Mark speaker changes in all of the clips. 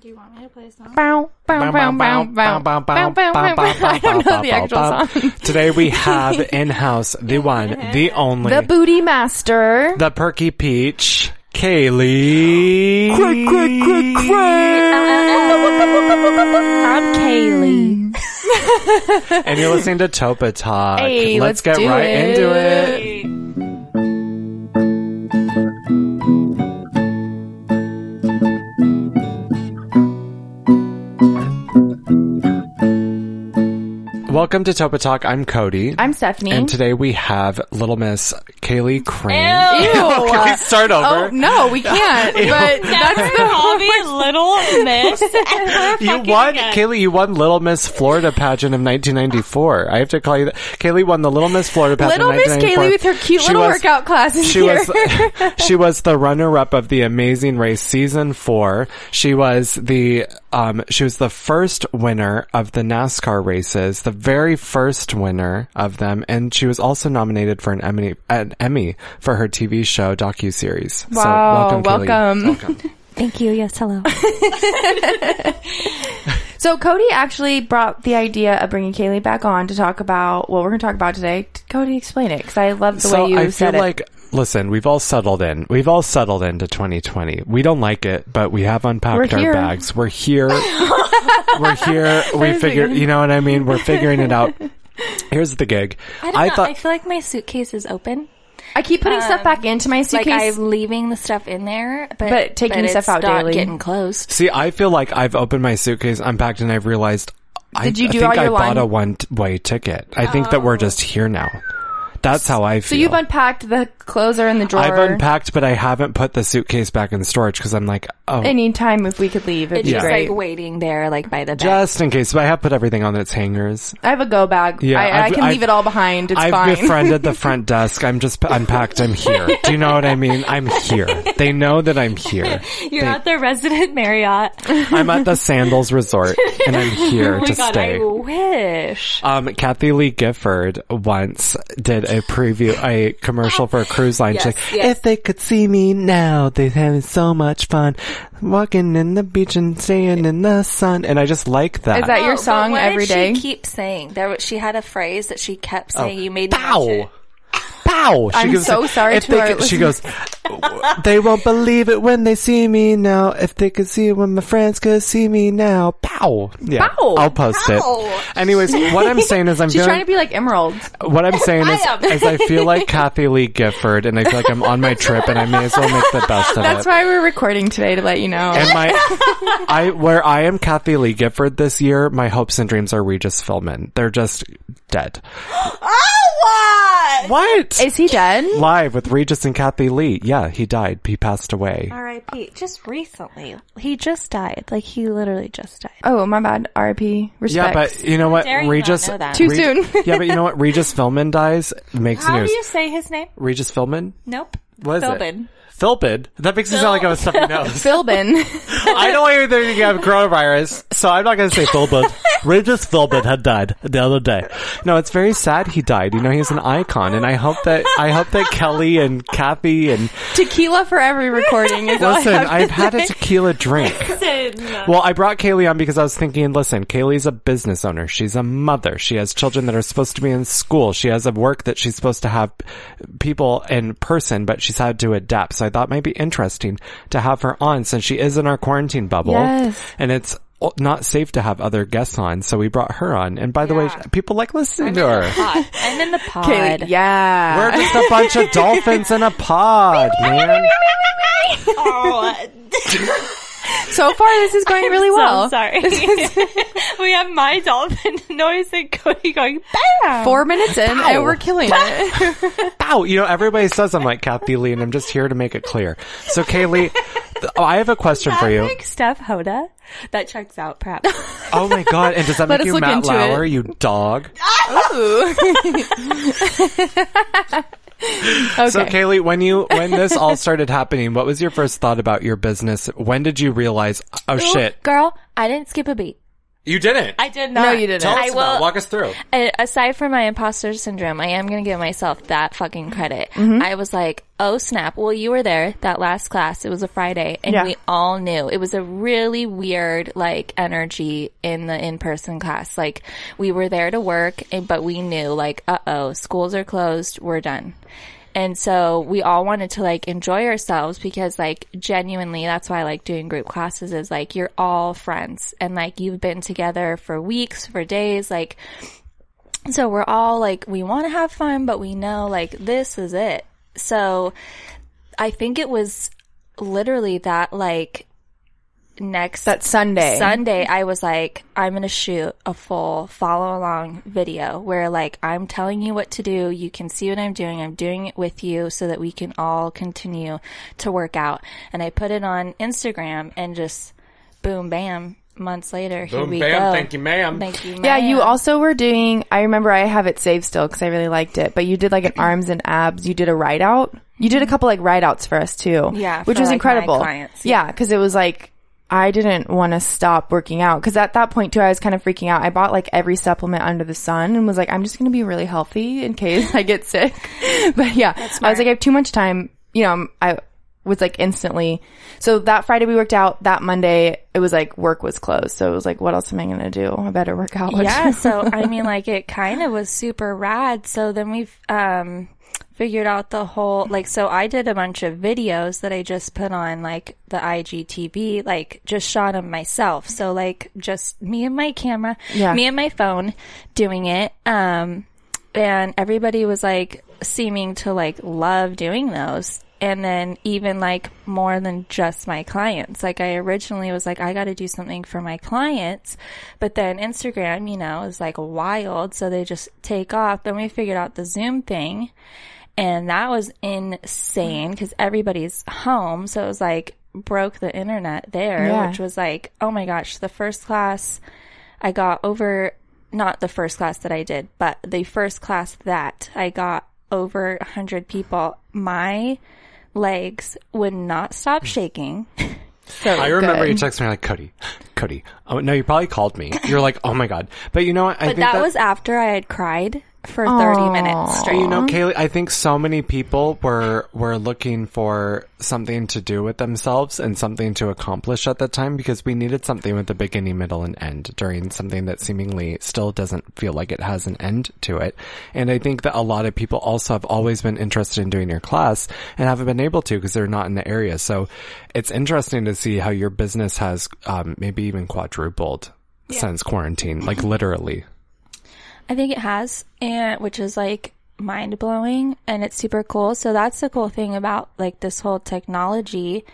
Speaker 1: Do you want me to play a song?
Speaker 2: Bow, bow, bow, bow, bow, bow, bow, bow, bow. I don't know the actual song.
Speaker 3: Today we have in-house the one, the only,
Speaker 2: The booty master.
Speaker 3: the perky peach, Kaylee.
Speaker 2: Craig, Craig, Craig, Craig.
Speaker 1: I'm Kaylee.
Speaker 3: And you're listening to Topa Talk.
Speaker 2: Hey,
Speaker 3: let's,
Speaker 2: let's
Speaker 3: get
Speaker 2: do
Speaker 3: right
Speaker 2: it.
Speaker 3: into it. Welcome to Topa Talk. I'm Cody.
Speaker 2: I'm Stephanie.
Speaker 3: and today we have Little Miss Kaylee Crane.
Speaker 2: Ew.
Speaker 3: Can we start over?
Speaker 2: Oh, no, we can't. but that's the
Speaker 1: Call me Little Miss.
Speaker 3: You won, Kaylee. You won Little Miss Florida pageant of 1994. I have to call you that. Kaylee won the Little Miss Florida pageant.
Speaker 2: Little Miss Kaylee with her cute
Speaker 3: She
Speaker 2: little
Speaker 3: was-
Speaker 2: workout classes
Speaker 3: She
Speaker 2: here.
Speaker 3: was she was the runner-up of the Amazing Race season four. She was the um she was the first winner of the NASCAR races, the very first winner of them, and she was also nominated for an Emmy an Emmy for her TV show docu series.
Speaker 2: Wow,
Speaker 3: so welcome, Kaylee.
Speaker 2: welcome.
Speaker 3: welcome.
Speaker 1: Thank you. Yes, hello.
Speaker 2: So Cody actually brought the idea of bringing Kaylee back on to talk about what we're going to talk about today. Cody, explain it because I love the
Speaker 3: so
Speaker 2: way you
Speaker 3: I feel
Speaker 2: said it.
Speaker 3: like listen, we've all settled in. We've all settled into 2020. We don't like it, but we have unpacked our bags. We're here. We're here. We
Speaker 2: was
Speaker 3: figure, you know what I mean? We're figuring it out. Here's the gig.
Speaker 1: I don't
Speaker 3: thought
Speaker 1: I feel like my suitcase is open.
Speaker 2: I keep putting stuff back um, into my
Speaker 1: Like
Speaker 2: suitcase.
Speaker 1: I'm leaving the stuff in there, but,
Speaker 2: But taking
Speaker 1: it's
Speaker 2: stuff out
Speaker 1: not
Speaker 2: daily.
Speaker 1: getting closed.
Speaker 3: See, I feel like I've opened my suitcase, unpacked, and I've realized I,
Speaker 2: Did you
Speaker 3: I
Speaker 2: do
Speaker 3: think
Speaker 2: all your
Speaker 3: I bought
Speaker 2: line-
Speaker 3: a one-way ticket. I think that we're oh. just here now. That's how I feel.
Speaker 2: so you've unpacked the clothes are in the drawer.
Speaker 3: I've unpacked, but I haven't put the suitcase back in storage because I'm like, oh,
Speaker 2: Anytime if we could leave, it'd
Speaker 1: It's
Speaker 2: be
Speaker 1: just
Speaker 2: great.
Speaker 1: like waiting there, like by the bed.
Speaker 3: just in case. But I have put everything on its hangers.
Speaker 2: I have a go bag.
Speaker 3: Yeah,
Speaker 2: I, I
Speaker 3: I've-
Speaker 2: can
Speaker 3: I've-
Speaker 2: leave it all behind. It's
Speaker 3: I've
Speaker 2: fine.
Speaker 3: befriended the front desk. I'm just unpacked. I'm here. Do you know what I mean? I'm here. They know that I'm here.
Speaker 1: You're at the resident Marriott.
Speaker 3: I'm at the Sandals Resort and I'm here
Speaker 1: oh my
Speaker 3: to
Speaker 1: god,
Speaker 3: stay.
Speaker 1: I wish.
Speaker 3: Um, Kathie Lee Gifford once did a preview, a commercial for a cruise line. She's
Speaker 1: Yes,
Speaker 3: like,
Speaker 1: yes.
Speaker 3: if they could see me now, they're having so much fun walking in the beach and staying in the sun. And I just like that.
Speaker 2: Is that your
Speaker 1: Oh, but
Speaker 2: song
Speaker 1: what
Speaker 2: every
Speaker 1: did
Speaker 2: day?
Speaker 1: She keep saying there. was- She had a phrase that she kept oh. saying. you made me
Speaker 3: Pow! Pow! She
Speaker 2: I'm so sorry
Speaker 3: if
Speaker 2: to
Speaker 3: they
Speaker 2: our
Speaker 3: could- She goes, they won't believe it when they see me now. If they could see it when my friends could see me now. Pow! Yeah,
Speaker 2: Pow!
Speaker 3: I'll post it. Anyways, what I'm saying is I'm
Speaker 2: She's
Speaker 3: feeling,
Speaker 2: trying to be like Emerald.
Speaker 3: what I'm saying is,
Speaker 1: am.
Speaker 3: is I feel like Kathie Lee Gifford and I feel like I'm on my trip and I may as well make the best of
Speaker 2: That's
Speaker 3: it.
Speaker 2: That's why we're recording today to let you know.
Speaker 3: And my, I, where I am Kathie Lee Gifford this year, my hopes and dreams are Regis Philbin. They're just dead.
Speaker 1: Oh, what?
Speaker 3: What?
Speaker 2: Is he dead?
Speaker 3: Live with Regis and Kathie Lee. Yeah, he died. He passed away.
Speaker 1: R.I.P. Just recently, he just died. Like he literally just died.
Speaker 2: Oh, my bad. R.I.P. Respect.
Speaker 3: Yeah, but you know what?
Speaker 1: dare you not
Speaker 3: Regis.
Speaker 1: know that?
Speaker 2: Too
Speaker 3: Reg-
Speaker 2: soon.
Speaker 3: yeah, but you know what? Regis Philbin dies makes
Speaker 1: How
Speaker 3: news.
Speaker 1: do you say his name?
Speaker 3: Regis Philbin?
Speaker 1: Nope.
Speaker 3: What is
Speaker 1: Philbin.
Speaker 3: it? Philbin? That makes me sound like I was stuffing nose.
Speaker 2: Philbin.
Speaker 3: I know you're thinking you have coronavirus, so I'm not going to say Philbin. Regis Philbin had died the other day. No, it's very sad he died. You know, he's an icon, and I hope that I hope that Kelly and Kathy and
Speaker 2: Tequila for every recording is all
Speaker 3: listen.
Speaker 2: I have
Speaker 3: I've had a tequila drink. Well, I brought Kaylee on because I was thinking, listen, Kaylee's a business owner. She's a mother. She has children that are supposed to be in school. She has a work that she's supposed to have people in person, but she's had to adapt. So I thought it might be interesting to have her on since she is in our quarantine bubble.
Speaker 2: Yes.
Speaker 3: And it's not safe to have other guests on. So we brought her on. And by the way, people like listening to her.
Speaker 1: Pod. I'm in the pod.
Speaker 2: Kaylee, yeah.
Speaker 3: We're just a bunch of dolphins in a pod, man.
Speaker 1: Oh,
Speaker 2: so far, this is going really well.
Speaker 1: so sorry. we have my dolphin noise and Cody going bam.
Speaker 2: Four minutes in, and we're killing it.
Speaker 3: Ow! You know, everybody says I'm like Kathie Lee, and I'm just here to make it clear. So, Kaylee, th- oh, I have a question for you.
Speaker 1: Like Steph Hoda. That checks out, perhaps.
Speaker 3: Oh my god! And does that
Speaker 2: Let
Speaker 3: make you
Speaker 2: look
Speaker 3: Matt
Speaker 2: into
Speaker 3: Lauer?
Speaker 2: it.
Speaker 3: You dog.
Speaker 2: Ooh. okay.
Speaker 3: So, Kaylee, when you when this all started happening, what was your first thought about your business? When did you realize? Oh shit!
Speaker 1: Girl, I didn't skip a beat.
Speaker 3: You didn't.
Speaker 1: I did not.
Speaker 2: No, you didn't.
Speaker 3: Tell us
Speaker 1: I
Speaker 3: about
Speaker 1: will.
Speaker 3: Walk us through.
Speaker 1: A- aside from my imposter syndrome, I am going to give myself that fucking credit.
Speaker 2: Mm-hmm.
Speaker 1: I was like, oh snap. Well, you were there that last class. It was a Friday and
Speaker 2: Yeah.
Speaker 1: we all knew it was a really weird, like, energy in the in-person class. Like, we were there to work, but we knew, like, uh oh, schools are closed. We're done. And so we all wanted to like enjoy ourselves because like genuinely that's why I like doing group classes is like you're all friends and like you've been together for weeks, for days, like so we're all like, we want to have fun, but we know like this is it. So I think it was literally that like next
Speaker 2: That Sunday.
Speaker 1: Sunday, I was like, I'm going to shoot a full follow along video where like I'm telling you what to do. You can see what I'm doing. I'm doing it with you so that we can all continue to work out. And I put it on Instagram and just boom, bam. Months later, here we
Speaker 3: bam.
Speaker 1: go.
Speaker 3: Thank you, ma'am.
Speaker 1: Thank you,
Speaker 2: Yeah, you also were doing. I remember I have it saved still because I really liked it. But you did like an arms and abs. You did a write out. You did a mm-hmm. couple like write outs for us too.
Speaker 1: Yeah,
Speaker 2: which
Speaker 1: for,
Speaker 2: was
Speaker 1: like, my
Speaker 2: incredible.
Speaker 1: clients,
Speaker 2: Yeah, because it was like I didn't want to stop working out because at that point too I was kind of freaking out. I bought like every supplement under the sun and was like, I'm just gonna be really healthy in case I get sick. but yeah, I was like, I have too much time. You know, I was like instantly. So that Friday we worked out. That Monday it was like work was closed. So it was like, what else am I gonna do? I better work out.
Speaker 1: yeah so i mean like it kind of was super rad so then we've um figured out the whole like so i did a bunch of videos that i just put on like the igtv like just shot them myself. So like just me and my camera
Speaker 2: Yeah.
Speaker 1: me and my phone doing it. Um and everybody was like seeming to like love doing those. And then even like more than just my clients. Like i originally was like i got to do something for my clients. But then instagram you know is like wild. So they just take off. Then we figured out the zoom thing and that was insane because everybody's home so it was like broke the internet there
Speaker 2: Yeah.
Speaker 1: which was like oh my gosh the first class I got over, not the first class that I did, but the first class that I got over 100 people. My legs would not stop hmm. shaking.
Speaker 2: So
Speaker 3: I remember
Speaker 2: good.
Speaker 3: you texted me like, Cody, Cody. Oh, no, you probably called me. You're like, oh my God. But you know what? I
Speaker 1: But
Speaker 3: think
Speaker 1: that was after I had cried for 30 minutes straight.
Speaker 3: You know, Kaylee, I think so many people were were looking for something to do with themselves and something to accomplish at that time because we needed something with a beginning, middle, and end during something that seemingly still doesn't feel like it has an end to it. And I think that a lot of people also have always been interested in doing your class and haven't been able to because they're not in the area. So it's interesting to see how your business has um, maybe even quadrupled since quarantine, like literally.
Speaker 1: I think it has, and which is like mind blowing and it's super cool. So that's the cool thing about like this whole technology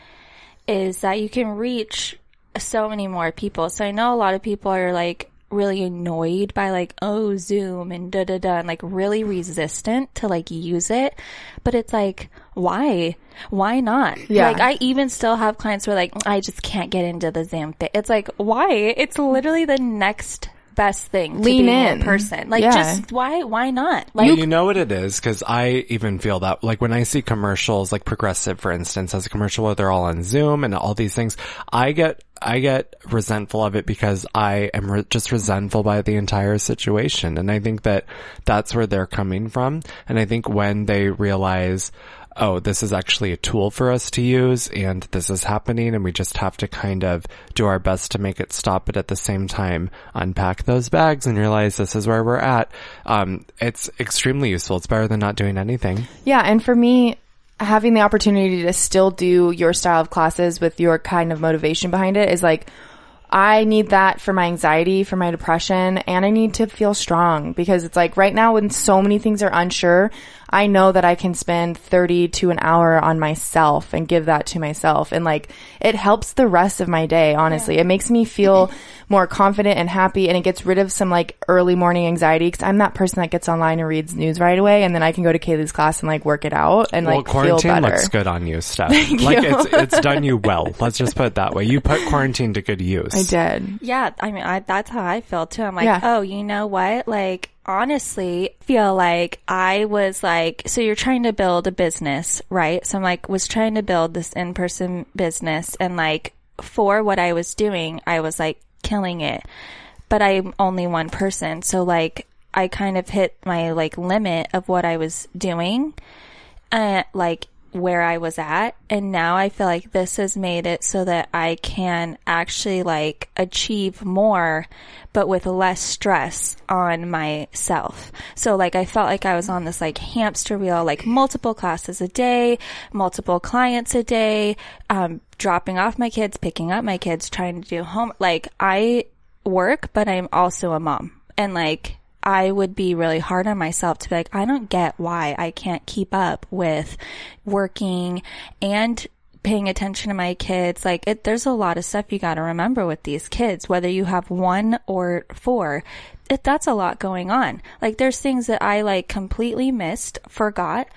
Speaker 1: is that you can reach so many more people. So I know a lot of people are like really annoyed by like, oh, Zoom and da da da and like really resistant to like use it. But it's like, why? Why not?
Speaker 2: Yeah.
Speaker 1: Like I even still have clients who are like, mm, I just can't get into the Zoom thing. It's like, why? It's literally the next best thing to
Speaker 2: Lean
Speaker 1: being
Speaker 2: in.
Speaker 1: a person. Like
Speaker 2: Yeah.
Speaker 1: just why why not? Like
Speaker 3: Well, you know what it is? Cause I even feel that, like when I see commercials, like Progressive, for instance, has a commercial where they're all on Zoom and all these things, I get, I get resentful of it because I am re- just resentful by the entire situation. And I think that that's where they're coming from. And I think when they realize, oh, this is actually a tool for us to use and this is happening and we just have to kind of do our best to make it stop, but at the same time unpack those bags and realize this is where we're at. Um, it's extremely useful. It's better than not doing anything.
Speaker 2: Yeah, and for me, having the opportunity to still do your style of classes with your kind of motivation behind it is like I need that for my anxiety, for my depression, and I need to feel strong because it's like right now when so many things are unsure, I know that I can spend 30 to an hour on myself and give that to myself. And like it helps the rest of my day, honestly. It makes me feel more confident and happy and it gets rid of some like early morning anxiety because I'm that person that gets online and reads news right away and then I can go to Kaylee's class and like work it out and
Speaker 3: well,
Speaker 2: like feel
Speaker 3: quarantine
Speaker 2: better.
Speaker 3: looks good on you, Steph. like it's, it's done you well. Let's just put it that way. You put quarantine to good use.
Speaker 2: I did.
Speaker 1: Yeah, I mean, I, that's how I feel too. I'm like,
Speaker 2: Yeah.
Speaker 1: oh, you know what? Like, honestly, feel like I was like, so you're trying to build a business, right? So I'm like, was trying to build this in-person business and like for what I was doing, I was like killing it. but I'm only one person. So like I kind of hit my like limit of what I was doing, uh, like where I was at. And now I feel like this has made it so that I can actually like achieve more, but with less stress on myself. So like I felt like I was on this like hamster wheel, like multiple classes a day, multiple clients a day, um, dropping off my kids, picking up my kids, trying to do home. Like I work, but I'm also a mom. And like I would be really hard on myself to be like, I don't get why I can't keep up with working and paying attention to my kids. Like it, there's a lot of stuff you got to remember with these kids, whether you have one or four. It, that's a lot going on. Like there's things that I like completely missed, forgot,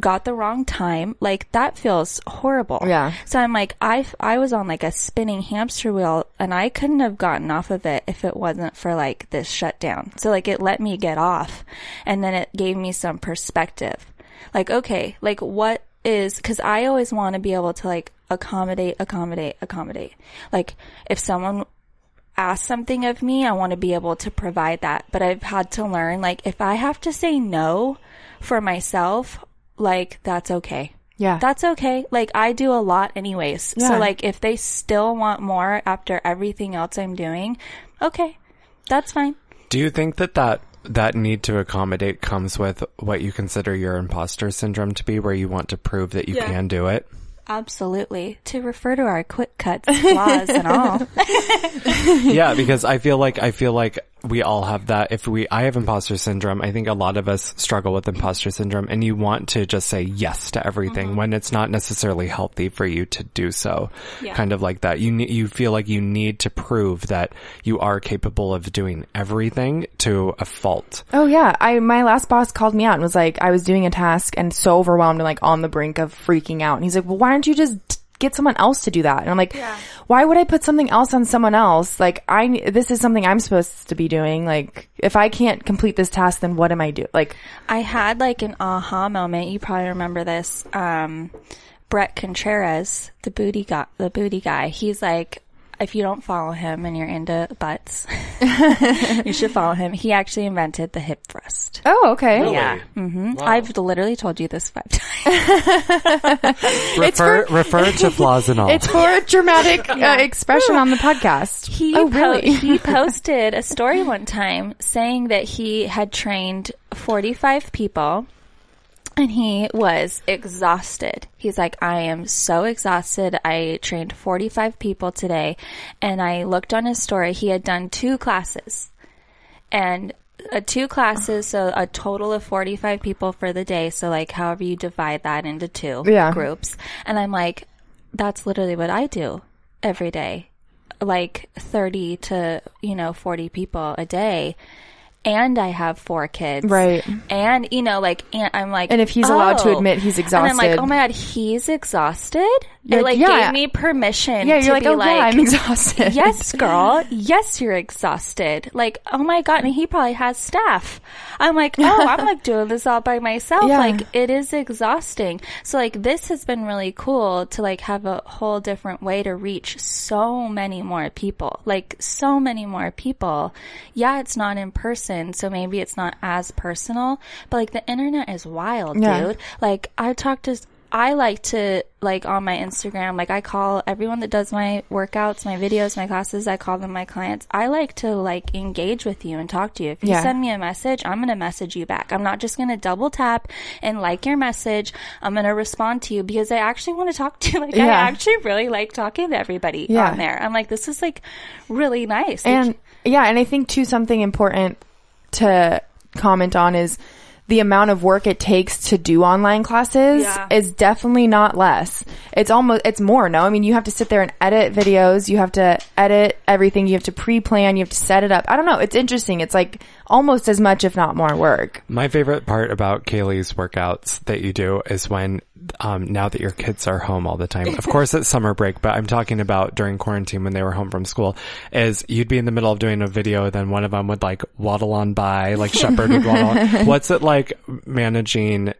Speaker 1: got the wrong time. Like that feels horrible.
Speaker 2: Yeah.
Speaker 1: So I'm like, I, I was on like a spinning hamster wheel and I couldn't have gotten off of it if it wasn't for like this shutdown. So like it let me get off and then it gave me some perspective. Like, okay, like what is, cause I always want to be able to like accommodate, accommodate, accommodate. Like if someone asks something of me, I want to be able to provide that. But I've had to learn, like, if I have to say no for myself, like that's okay.
Speaker 2: Yeah.
Speaker 1: That's okay. Like I do a lot anyways.
Speaker 2: Yeah.
Speaker 1: So like if they still want more after everything else I'm doing, okay. That's fine.
Speaker 3: Do you think that that that need to accommodate comes with what you consider your imposter syndrome to be, where you want to prove that you
Speaker 1: Yeah.
Speaker 3: can do it?
Speaker 1: Absolutely. To refer to our quick cuts, flaws and all.
Speaker 3: yeah, because I feel like I feel like we all have that. If we, I have imposter syndrome. I think a lot of us struggle with imposter syndrome, and you want to just say yes to everything mm-hmm. when it's not necessarily healthy for you to do so.
Speaker 1: Yeah.
Speaker 3: Kind of like that. You ne- you feel like you need to prove that you are capable of doing everything to a fault.
Speaker 2: Oh yeah, I my last boss called me out and was like, I was doing a task and so overwhelmed and like on the brink of freaking out. And he's like, Well, why don't you just get someone else to do that? And I'm like, Why would I put something else on someone else? Like I, this is something I'm supposed to be doing. Like if I can't complete this task, then what am I doing? Like
Speaker 1: I had like an aha moment. You probably remember this. Um, Bret Contreras, the booty guy, the booty guy. He's like, if you don't follow him and you're into butts, you should follow him. He actually invented the hip thrust.
Speaker 2: oh okay,
Speaker 1: Yeah. hmm I've literally told you this five times.
Speaker 3: Refer refer to flaws and all.
Speaker 2: It's for a dramatic uh, expression on the podcast.
Speaker 1: He
Speaker 2: oh
Speaker 1: po-
Speaker 2: really?
Speaker 1: he posted a story one time saying that he had trained 45 people and he was exhausted. He's like, I am so exhausted. I trained 45 people today and I looked on his story. He had done two classes and uh, two classes, so a total of 45 people for the day. So like however you divide that into two
Speaker 2: Yeah.
Speaker 1: groups. And I'm like, that's literally what I do every day. Like 30 to, you know, 40 people a day. And I have four kids.
Speaker 2: Right.
Speaker 1: And, you know, like, and I'm like,
Speaker 2: And if he's allowed to
Speaker 1: oh.
Speaker 2: admit he's exhausted.
Speaker 1: And I'm like, oh my God, he's exhausted?
Speaker 2: You're
Speaker 1: it
Speaker 2: like,
Speaker 1: like
Speaker 2: yeah.
Speaker 1: gave me permission
Speaker 2: yeah,
Speaker 1: to
Speaker 2: you're like,
Speaker 1: be
Speaker 2: oh
Speaker 1: like,
Speaker 2: yeah, I'm exhausted.
Speaker 1: yes, girl. Yes, you're exhausted. Like, oh my God. And he probably has staff. I'm like, oh, I'm like doing this all by myself.
Speaker 2: Yeah.
Speaker 1: Like, it is exhausting. So like, this has been really cool to like have a whole different way to reach so many more people. Like, so many more people. Yeah, it's not in person. So maybe it's not as personal, but like the internet is wild,
Speaker 2: Yeah.
Speaker 1: dude. Like, I talk to, I like to, like, on my Instagram, like, I call everyone that does my workouts, my videos, my classes, I call them my clients. I like to, like, engage with you and talk to you. If you
Speaker 2: Yeah.
Speaker 1: send me a message, I'm going to message you back. I'm not just going to double tap and like your message. I'm going to respond to you because I actually want to talk to you. Like, I actually really like talking to everybody
Speaker 2: Yeah.
Speaker 1: on there. I'm like, this is, like, really nice. Like,
Speaker 2: And yeah, and I think too something important to comment on is the amount of work it takes to do online classes
Speaker 1: Yeah.
Speaker 2: is definitely not less. It's almost it's more, no? I mean, you have to sit there and edit videos, you have to edit everything, you have to pre-plan, you have to set it up. I don't know, it's interesting. It's like almost as much if not more work.
Speaker 3: My favorite part about Kaylee's workouts that you do is when, um, now that your kids are home all the time, of course it's summer break, but I'm talking about during quarantine when they were home from school, is you'd be in the middle of doing a video, then one of them would like waddle on by, like Shepherd would waddle on. What's it like managing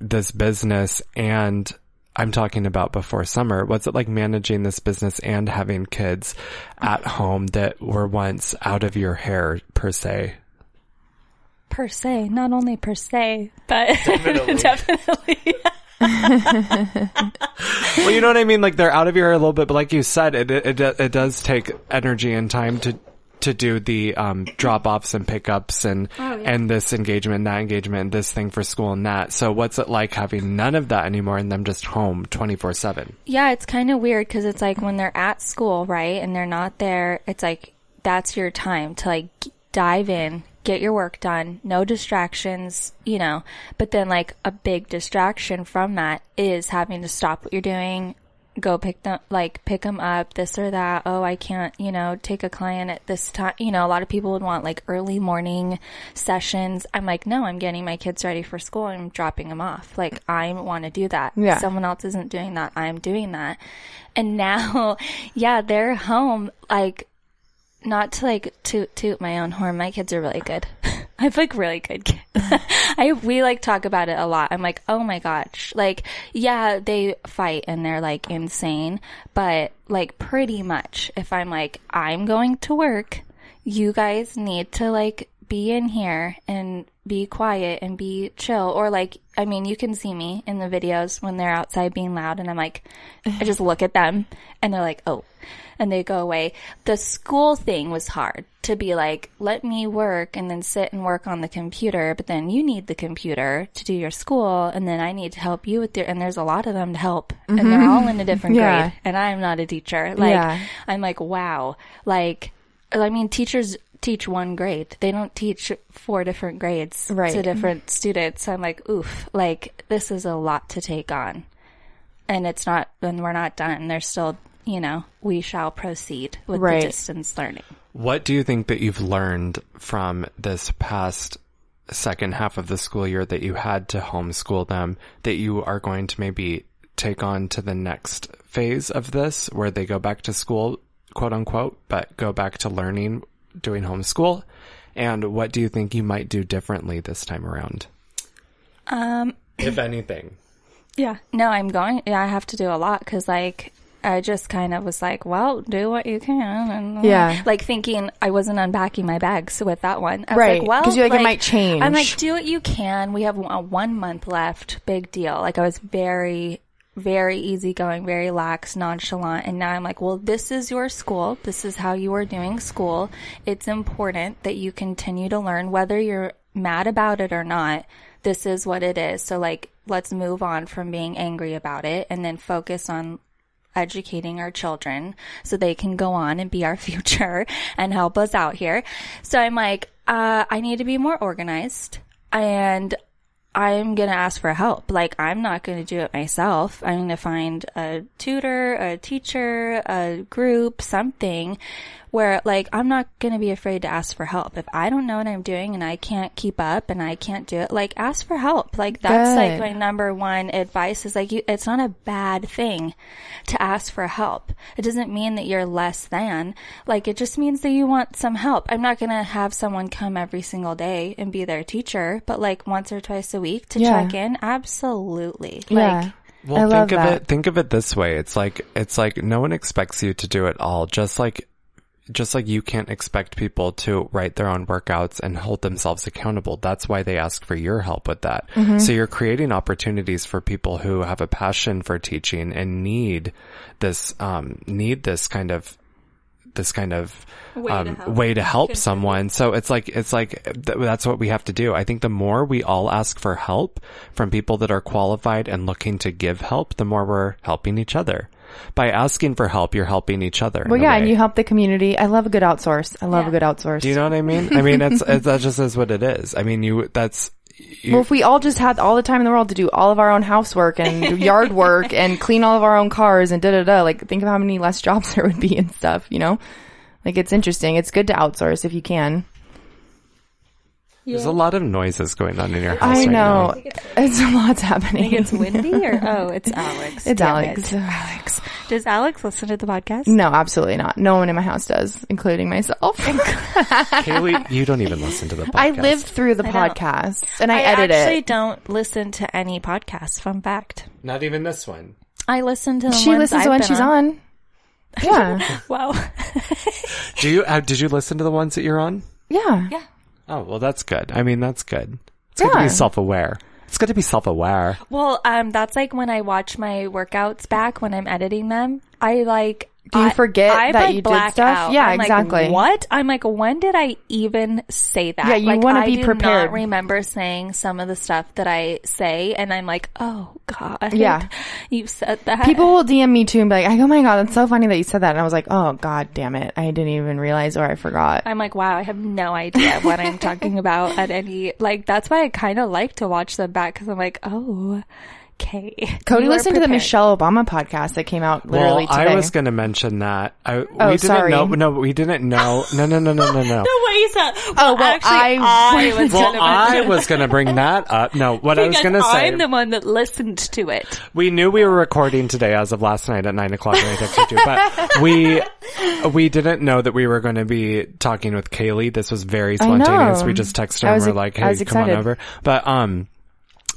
Speaker 3: this business and I'm talking about before summer. What's it like managing this business and having kids at home that were once out of your hair per se?
Speaker 1: Per se, not only per se, but definitely. definitely.
Speaker 3: well, you know what I mean? Like they're out of your hair a little bit, but like you said, it, it, it does take energy and time to, to do the um, drop offs and pickups and oh, yeah. and this engagement, and that engagement, and this thing for school and that. So what's it like having none of that anymore and them just home twenty four seven?
Speaker 1: Yeah, it's kind of weird because it's like when they're at school, right, and they're not there. It's like that's your time to like dive in, get your work done, no distractions, you know. But then like a big distraction from that is having to stop what you're doing, go pick them, like pick them up, this or that. Oh, I can't, you know, take a client at this time. You know, a lot of people would want like early morning sessions. I'm like, no, I'm getting my kids ready for school. I'm dropping them off. Like I want to do that. Yeah. Someone else isn't doing that. I'm doing that. And now, yeah, they're home. Like, not to like toot toot my own horn. My kids are really good. I have like really good kids. I we like talk about it a lot. I'm like, oh my gosh, like yeah, they fight and they're like insane, but like pretty much, if I'm like I'm going to work, you guys need to like be in here and be quiet and be chill. Or like, I mean, you can see me in the videos when they're outside being loud, and I'm like, I just look at them and they're like, oh and they go away. The school thing was hard to be like, let me work and then sit and work on the computer, but then you need the computer to do your school and then I need to help you with your, and there's a lot of them to help mm-hmm. and they're all in a different yeah. grade and I'm not a teacher. Like, yeah. I'm like, wow. Like, I mean, teachers teach one grade. They don't teach four different grades right. to different students. So I'm like, oof, like this is a lot to take on. And it's not, when we're not done. There's still you know, we shall proceed with right. the distance learning.
Speaker 3: What do you think that you've learned from this past second half of the school year that you had to homeschool them that you are going to maybe take on to the next phase of this where they go back to school, quote unquote, but go back to learning doing homeschool? And what do you think you might do differently this time around?
Speaker 1: Um,
Speaker 3: if anything.
Speaker 1: Yeah. No, I'm going, yeah, I have to do a lot because like I just kind of was like, well, do what you can. And, yeah. Like thinking I wasn't unpacking my bags with that one. I right. Like, well,
Speaker 2: because you're like, like, it might change.
Speaker 1: I'm like, do what you can. We have one month left. Big deal. Like I was very, very easygoing, very lax, nonchalant. And now I'm like, well, this is your school. This is how you are doing school. It's important that you continue to learn whether you're mad about it or not. This is what it is. So like, let's move on from being angry about it and then focus on educating our children so they can go on and be our future and help us out here. So I'm like, uh, I need to be more organized and I'm going to ask for help. Like, I'm not going to do it myself. I'm going to find a tutor, a teacher, a group, something where like I'm not going to be afraid to ask for help. If I don't know what I'm doing and I can't keep up and I can't do it, like ask for help. Like that's Good. like my number one advice is like you, it's not a bad thing to ask for help. It doesn't mean that you're less than. Like it just means that you want some help. I'm not going to have someone come every single day and be their teacher, but like once or twice a week to yeah. check in, absolutely. Yeah. Like
Speaker 3: well, think of that. it. Think of it this way. It's like it's like no one expects you to do it all. Just like just like you can't expect people to write their own workouts and hold themselves accountable. That's why they ask for your help with that. Mm-hmm. So you're creating opportunities for people who have a passion for teaching and need this, um, need this kind of this kind of way um, to help, way to help someone. So it's like it's like th- that's what we have to do. I think the more we all ask for help from people that are qualified and looking to give help, the more we're helping each other by asking for help, you're helping each other.
Speaker 2: Well, yeah, and you help the community. I love a good outsource. I love yeah. a good outsource.
Speaker 3: Do you know what I mean? I mean, it's, it's that just is what it is. I mean, you that's
Speaker 2: you, well, if we all just had all the time in the world to do all of our own housework and yard work and clean all of our own cars and da da da, like think of how many less jobs there would be and stuff, you know? Like it's interesting. It's good to outsource if you can.
Speaker 3: Yeah. There's a lot of noises going on in your house. I
Speaker 2: right
Speaker 3: know.
Speaker 2: I it's, it's, a lot's happening.
Speaker 1: it's windy or oh, it's Alex.
Speaker 2: It's Damn Alex.
Speaker 1: It. Alex. Does Alex listen to the podcast?
Speaker 2: No, absolutely not. No one in my house does, including myself.
Speaker 3: Kaylee, you don't even listen to the podcast. I
Speaker 2: lived through the I podcast and I, I edit
Speaker 1: it. I actually don't listen to any podcasts. Fun fact.
Speaker 3: Not even this one.
Speaker 1: I listen to the
Speaker 2: She
Speaker 1: ones
Speaker 2: listens
Speaker 1: I've
Speaker 2: to when
Speaker 1: been
Speaker 2: she's on. Yeah.
Speaker 1: Wow.
Speaker 3: Do you uh, did you listen to the ones that you're on?
Speaker 2: Yeah.
Speaker 1: yeah.
Speaker 3: Oh well, that's good. I mean, that's good. It's good to be self aware. It's good to be self aware.
Speaker 1: Well, um, that's like when I watch my workouts back when I'm editing them. I like.
Speaker 2: Do you
Speaker 1: I-
Speaker 2: forget
Speaker 1: I,
Speaker 2: that
Speaker 1: like,
Speaker 2: you did stuff?
Speaker 1: out.
Speaker 2: Yeah,
Speaker 1: I'm like,
Speaker 2: exactly.
Speaker 1: what? I'm like, when did I even say that?
Speaker 2: Yeah, you
Speaker 1: Like,
Speaker 2: wanna be
Speaker 1: do
Speaker 2: prepared.
Speaker 1: Not remember saying some of the stuff that I say, and I'm like, oh god,
Speaker 2: Yeah.
Speaker 1: you said that.
Speaker 2: People will DM me too and be like, oh my God, that's so funny that you said that. And I was like, oh God damn it. I didn't even realize or I forgot.
Speaker 1: I'm like, wow, I have no idea what I'm talking about at any, like, that's why I kind of like to watch them back because I'm like, oh, okay.
Speaker 2: Cody
Speaker 1: You
Speaker 2: listened to the. Michelle Obama podcast that came out literally
Speaker 3: well,
Speaker 2: today.
Speaker 3: I was going to mention that. I, we
Speaker 2: Oh,
Speaker 3: didn't
Speaker 2: sorry.
Speaker 3: know. No, we didn't know. No, no, no, no, no, no.
Speaker 1: The way you said,
Speaker 2: Oh, well,
Speaker 1: actually,
Speaker 2: I-
Speaker 1: I, was
Speaker 3: Well,
Speaker 1: gonna
Speaker 3: I was going to bring that up. No, what I was going to say.
Speaker 1: I'm the one that listened to it.
Speaker 3: We knew we were recording today as of last night at nine o'clock when I texted you, but we we didn't know that we were going to be talking with Kaylee. This was very spontaneous. We just texted her and
Speaker 2: was
Speaker 3: we're like, "Hey,
Speaker 2: was
Speaker 3: come on over." But um,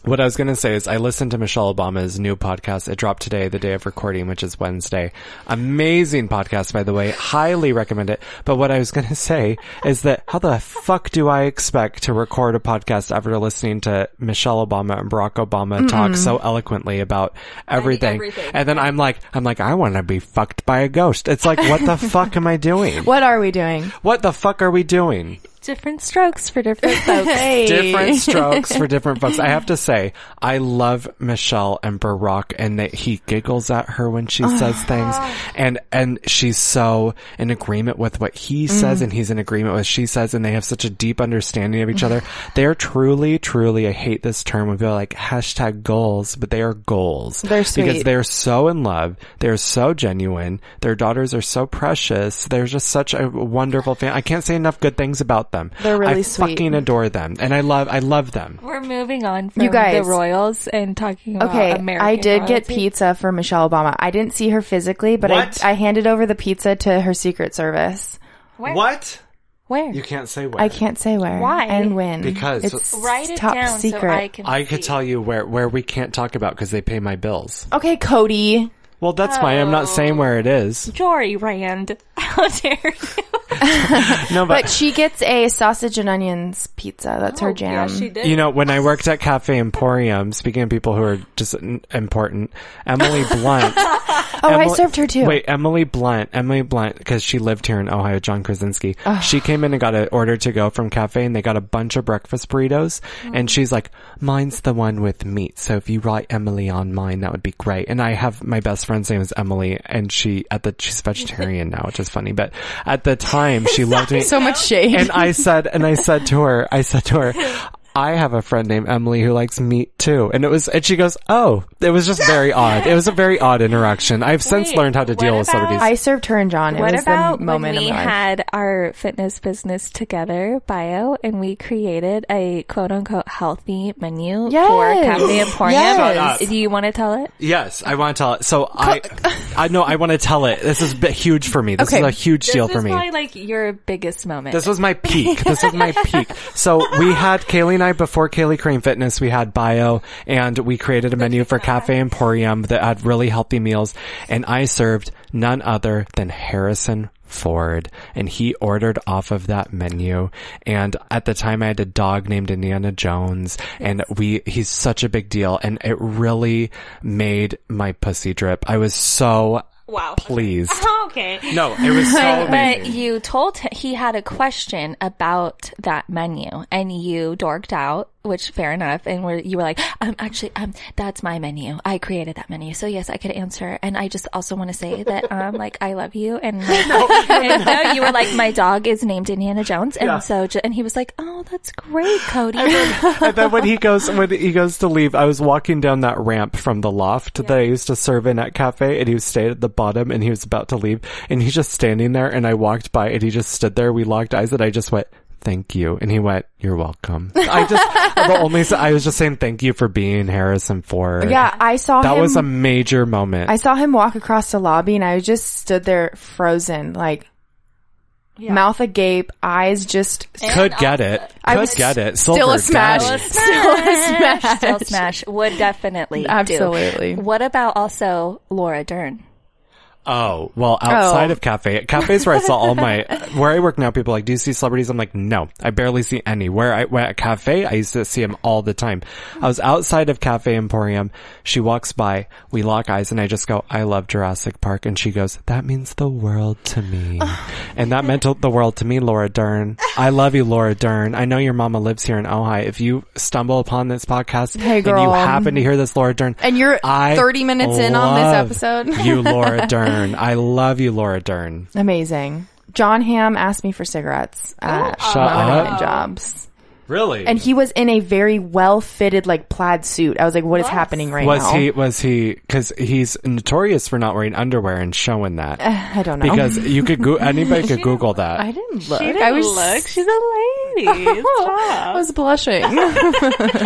Speaker 3: what I was going to say is I listened to Michelle Obama's new podcast. It dropped today, the day of recording, which is Wednesday. Amazing podcast, by the way. Highly recommend it. But what I was going to say is that how the fuck do I expect to record a podcast after listening to Michelle Obama and Barack Obama talk so eloquently about everything?
Speaker 1: everything.
Speaker 3: And then I'm like, I'm like, I want to be fucked by a ghost. It's like, what the fuck am I doing?
Speaker 2: what are we doing?
Speaker 3: What the fuck are we doing?
Speaker 1: Different strokes for different folks.
Speaker 2: Hey.
Speaker 3: different strokes for different folks. I have to say, I love Michelle and Barack and that he giggles at her when she says ah. things and, and she's so in agreement with what he says mm. and he's in agreement with what she says and they have such a deep understanding of each other. They're truly, truly, I hate this term when people are like hashtag goals, but they are goals.
Speaker 2: They're sweet.
Speaker 3: Because they're so in love. They're so genuine. Their daughters are so precious. They're just such a wonderful family. I can't say enough good things about them.
Speaker 2: They're really
Speaker 3: I
Speaker 2: sweet.
Speaker 3: fucking adore them, and I love I love them.
Speaker 1: We're moving on from
Speaker 2: You guys-
Speaker 1: the royals and talking about
Speaker 2: Okay,
Speaker 1: American
Speaker 2: I did get pizza for Michelle Obama. I didn't see her physically, but
Speaker 3: What?
Speaker 2: I, I handed over the pizza to her Secret Service.
Speaker 1: Where?
Speaker 3: What?
Speaker 1: Where?
Speaker 3: You can't say where.
Speaker 2: I can't say where.
Speaker 1: Why?
Speaker 2: And when.
Speaker 3: Because-
Speaker 2: it's
Speaker 1: Write it
Speaker 2: top
Speaker 1: down
Speaker 2: secret.
Speaker 1: so I can.
Speaker 3: I could
Speaker 1: see.
Speaker 3: tell you where where we can't talk about because they pay my bills.
Speaker 2: Okay, Cody.
Speaker 3: Well, that's why I'm not saying where it is.
Speaker 1: Jory Rand. How dare you?
Speaker 3: No, but,
Speaker 2: But she gets a sausage and onions pizza. That's her jam.
Speaker 1: Oh, Yeah, she did.
Speaker 3: you know, when I worked at Cafe Emporium, speaking of people who are just n- important, Emily Blunt.
Speaker 2: oh, I served her too.
Speaker 3: Wait, Emily Blunt, Emily Blunt, because she lived here in Ohio, John Krasinski. She came in and got an order to go from cafe, and they got a bunch of breakfast burritos. And mm. she's like, "Mine's the one with meat. So if you write Emily on mine, that would be great." And I have my best friend's name is Emily, and she at the she's vegetarian now, which is funny. But at the time, she loved me.
Speaker 2: So much shade.
Speaker 3: And I said, and I said to her, I said to her, I have a friend named Emily who likes meat too. And it was, and she goes, oh, it was just very odd. It was a very odd interaction. I've since learned how to
Speaker 1: what
Speaker 3: deal with some of.
Speaker 2: I served her and John. It
Speaker 1: What
Speaker 2: was
Speaker 1: about
Speaker 2: the
Speaker 1: when we
Speaker 2: of
Speaker 1: had our fitness business together, bio, and we created a quote unquote healthy menu for
Speaker 2: Yes.
Speaker 1: Cafe Emporium?
Speaker 2: Yes.
Speaker 1: Do you want to tell it?
Speaker 3: yes, I want to tell it. So I, I know I want to tell it. This is huge for me. This
Speaker 2: Okay.
Speaker 3: is a huge deal
Speaker 1: this
Speaker 3: for
Speaker 1: is
Speaker 3: me.
Speaker 1: probably like your biggest moment.
Speaker 3: This was my peak. This was my peak. So we had Kaylee and I before Kaylee Cream Fitness. We had Bio, and we created a menu for Cafe Emporium that had really healthy meals. And I served none other than Harrison Ford, and he ordered off of that menu. And at the time, I had a dog named Indiana Jones, and we he's such a big deal, and it really made my pussy drip. I was so
Speaker 1: wow.
Speaker 3: Please.
Speaker 1: okay.
Speaker 3: No, it was so
Speaker 1: But
Speaker 3: amazing.
Speaker 1: you told him he had a question about that menu, and you dorked out, which fair enough. And where you were like, "Um, actually, um, that's my menu. I created that menu, so yes, I could answer." And I just also want to say that, um, like I love you, and, like, and no, you were like, "My dog is named Indiana Jones," and
Speaker 3: Yeah.
Speaker 1: so, and he was like, "Oh, that's great, Cody."
Speaker 3: and then when he goes when he goes to leave, I was walking down that ramp from the loft that I used to serve in at cafe, and he was stayed at the bottom, and he was about to leave, and he's just standing there, and I walked by, and he just stood there. We locked eyes, and I just went. Thank you. And he went, you're welcome. I just, the only, I was just saying thank you for being Harrison Ford.
Speaker 2: yeah, I saw
Speaker 3: That
Speaker 2: him.
Speaker 3: was a major moment.
Speaker 2: I saw him walk across the lobby and I just stood there frozen, like, mouth agape, eyes just
Speaker 3: Could get it.
Speaker 2: I
Speaker 3: Could
Speaker 2: was
Speaker 3: get it.
Speaker 2: still
Speaker 3: Silver
Speaker 2: a smash.
Speaker 3: daddy.
Speaker 2: Still a smash.
Speaker 1: Still smash. Would definitely do.
Speaker 2: Absolutely.
Speaker 1: What about also Laura Dern?
Speaker 3: Oh, well, oh. outside
Speaker 2: Oh.
Speaker 3: of cafe, cafes where I saw all my, where I work now, people are like, do you see celebrities? I'm like, no, I barely see any. Where I, went at cafe, I used to see them all the time. I was outside of Cafe Emporium. She walks by, we lock eyes and I just go, I love Jurassic Park. And she goes, that means the world to me. and that meant the world to me, Laura Dern. I love you, Laura Dern. I know your mama lives here in Ojai. If you stumble upon this podcast
Speaker 2: Hey,
Speaker 3: and you happen to hear this, Laura Dern,
Speaker 2: And you're
Speaker 3: I
Speaker 2: 30 minutes in on this episode.
Speaker 3: you, Laura Dern. I love you, Laura Dern.
Speaker 2: Amazing. Jon Hamm asked me for cigarettes at oh,
Speaker 3: Shut
Speaker 2: one of
Speaker 3: up.
Speaker 2: jobs.
Speaker 3: Really?
Speaker 2: And he was in a very well fitted like plaid suit. I was like, what is happening right
Speaker 3: was
Speaker 2: now?
Speaker 3: Was he? Was he? Because he's notorious for not wearing underwear and showing that.
Speaker 2: Eh, I don't know.
Speaker 3: Because you could go, anybody could Google that.
Speaker 2: I didn't look.
Speaker 1: She
Speaker 2: I was
Speaker 1: look. She's a lady.
Speaker 2: Oh, I was blushing.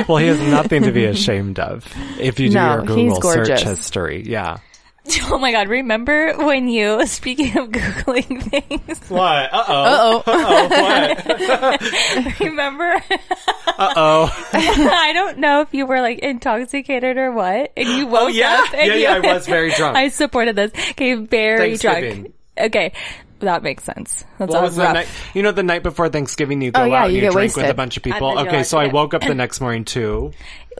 Speaker 3: well, he has nothing to be ashamed of. If you do
Speaker 2: No,
Speaker 3: your Google search history, yeah.
Speaker 1: Oh my god, remember when you, speaking of Googling things,
Speaker 3: What? Uh oh.
Speaker 2: oh.
Speaker 3: oh. What?
Speaker 1: remember,
Speaker 3: Uh oh.
Speaker 1: I don't know if you were like intoxicated or what, and you woke
Speaker 3: Oh, yeah.
Speaker 1: up and
Speaker 3: Yeah,
Speaker 1: you,
Speaker 3: yeah, I was very drunk.
Speaker 1: I supported this. Okay, very drunk. Okay, that makes sense. That's
Speaker 3: What
Speaker 1: all
Speaker 3: was the night? You know, the night before Thanksgiving, you go
Speaker 2: Oh, yeah,
Speaker 3: out and
Speaker 2: you
Speaker 3: you, drink with a bunch of people. Okay, so I woke up the next morning too.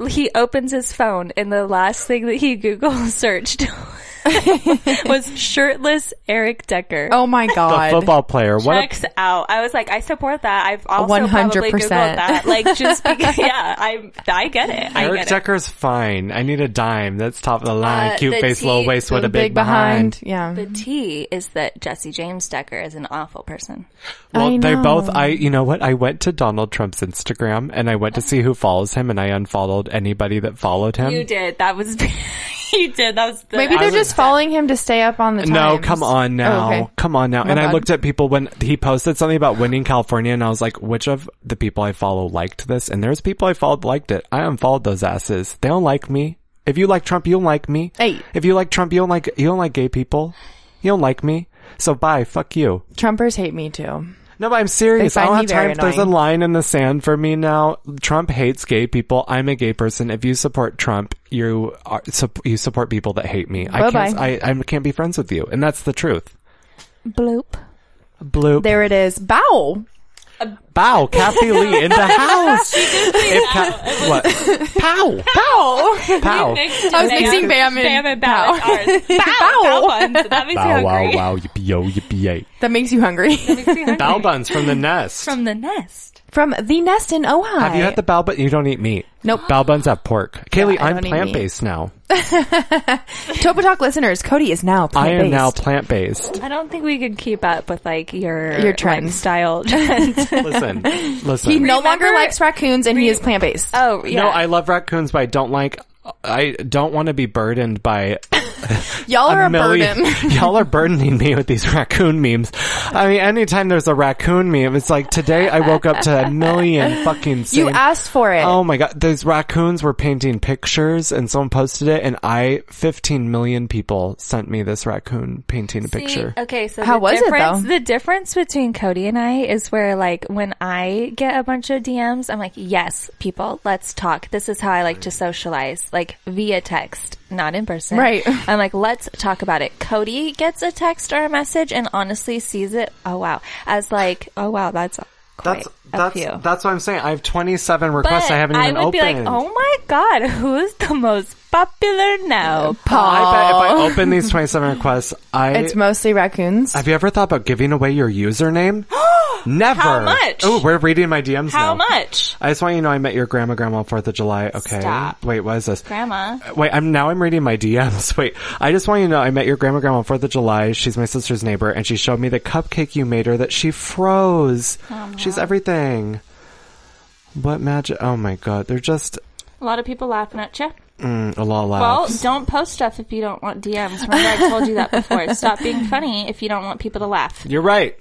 Speaker 1: He opens his phone, and the last thing that he Google searched was shirtless Eric Decker.
Speaker 2: oh my
Speaker 3: The
Speaker 2: god.
Speaker 3: football player. What? A,
Speaker 1: checks out. I was like, I support that. I've also
Speaker 2: 100%.
Speaker 1: probably googled that. Like, just because, yeah, I I get it. I
Speaker 3: Eric
Speaker 1: get it.
Speaker 3: Decker's fine. I need a dime. That's top of the line.
Speaker 1: Uh,
Speaker 3: Cute
Speaker 1: the
Speaker 3: face, little
Speaker 1: T-
Speaker 3: waist with a
Speaker 2: big
Speaker 3: big, behind.
Speaker 2: Yeah.
Speaker 1: The T is that Jesse James Decker is an awful person.
Speaker 3: Well, they
Speaker 2: know.
Speaker 3: both. I, you know what? I went to Donald Trump's Instagram and I went to see who follows him, and I unfollowed anybody that followed him.
Speaker 1: You did. That was. you did. That was. The,
Speaker 2: Maybe they're
Speaker 1: was-
Speaker 2: just following him to stay up on the times.
Speaker 3: No, come on oh, now.
Speaker 2: Oh, okay.
Speaker 3: Come on now.
Speaker 2: My
Speaker 3: and I looked at people when he posted something about winning California and I was like, which of the people I follow liked this? And there's people I followed liked it. I unfollowed those asses. They don't like me. If you like Trump, you don't like me.
Speaker 2: Hey.
Speaker 3: If you like Trump, you don't like, you don't like gay people. You don't like me. So bye. Fuck you.
Speaker 2: Trumpers hate me too.
Speaker 3: No, but I'm serious. I don't have time. There's a line in the sand for me now. Trump hates gay people. I'm a gay person. If you support Trump, you are, sup- you support people that hate me. I can't, I. I can't be friends with you. And that's the truth.
Speaker 1: bloop.
Speaker 3: Bloop.
Speaker 2: There it is. Bow.
Speaker 3: Bow. Kathy Lee in the house. If Ca- what? Pow.
Speaker 2: Bow.
Speaker 3: Pow.
Speaker 2: I was mixing Bam and
Speaker 1: Bam and Bow.
Speaker 2: Pow.
Speaker 1: It's. Bow. Bow buns. That makes
Speaker 3: Bow
Speaker 1: you
Speaker 3: wow
Speaker 1: hungry.
Speaker 3: wow yippee yo yippee yay.
Speaker 2: That makes you hungry.
Speaker 1: Makes you hungry.
Speaker 3: Bow buns from the nest.
Speaker 1: From the nest.
Speaker 2: From the nest in Ojai.
Speaker 3: Have you had the bow bun? You don't eat meat.
Speaker 2: Nope.
Speaker 3: Bow buns have pork. Kaylee,
Speaker 2: I
Speaker 3: I'm
Speaker 2: don't eat
Speaker 3: plant based now.
Speaker 2: Topa Talk listeners? Cody is now
Speaker 3: I
Speaker 2: plant-based.
Speaker 3: am now plant based.
Speaker 1: I don't think we could keep up with like your
Speaker 2: Your trends.
Speaker 1: lifestyle trends.
Speaker 3: Listen, listen.
Speaker 2: He no
Speaker 1: Remember-
Speaker 2: longer likes raccoons and he is plant based.
Speaker 1: oh yeah.
Speaker 3: No, I love raccoons, but I don't like. I don't want to be burdened by
Speaker 2: Y'all are a,
Speaker 3: million.
Speaker 2: burden.
Speaker 3: Y'all are burdening me with these raccoon memes. I mean, anytime there's a raccoon meme, it's like today I woke up to a million fucking.
Speaker 2: you asked for it.
Speaker 3: Oh my god, those raccoons were painting pictures and someone posted it and I, 15 million people sent me this raccoon painting a
Speaker 1: See,
Speaker 3: picture.
Speaker 1: Okay, so
Speaker 2: How
Speaker 1: the
Speaker 2: was it, though?
Speaker 1: The difference between Cody and I is where like when I get a bunch of DMs, I'm like, yes, people, let's talk. This is how I like to socialize, like via text, not in person.
Speaker 2: Right.
Speaker 1: I'm like, let's talk about it. Cody gets a text or a message and honestly sees it. Oh wow, as like, oh wow, that's quite
Speaker 3: That's,
Speaker 1: a
Speaker 3: that's,
Speaker 1: few.
Speaker 3: that's what I'm saying. I have 27 requests
Speaker 1: But
Speaker 3: I haven't even
Speaker 1: would
Speaker 3: opened.
Speaker 1: be like, oh my god, who's the most popular now? Paul.
Speaker 3: I bet if I open these 27 requests, I,
Speaker 2: It's mostly raccoons.
Speaker 3: have you ever thought about giving away your username? Never.
Speaker 1: How much?
Speaker 3: Oh, we're reading my DMs
Speaker 1: How
Speaker 3: now.
Speaker 1: much?
Speaker 3: I just want you to know I met your grandma, grandma, 4th of July. Okay.
Speaker 1: Stop.
Speaker 3: Wait, what is this?
Speaker 1: Grandma.
Speaker 3: Uh, wait, I'm now I'm reading my DMs. Wait, I just want you to know I met your grandma grandma Fourth of July. She's my sister's neighbor, and she showed me the cupcake you made her that she froze. She's everything. What magic? Oh my god, they're just
Speaker 1: A lot of people laughing at you.
Speaker 3: mm, a lot of
Speaker 1: Well, don't post stuff if you don't want DMs. Remember, I told you that before. Stop being funny if you don't want people to laugh.
Speaker 3: You're right.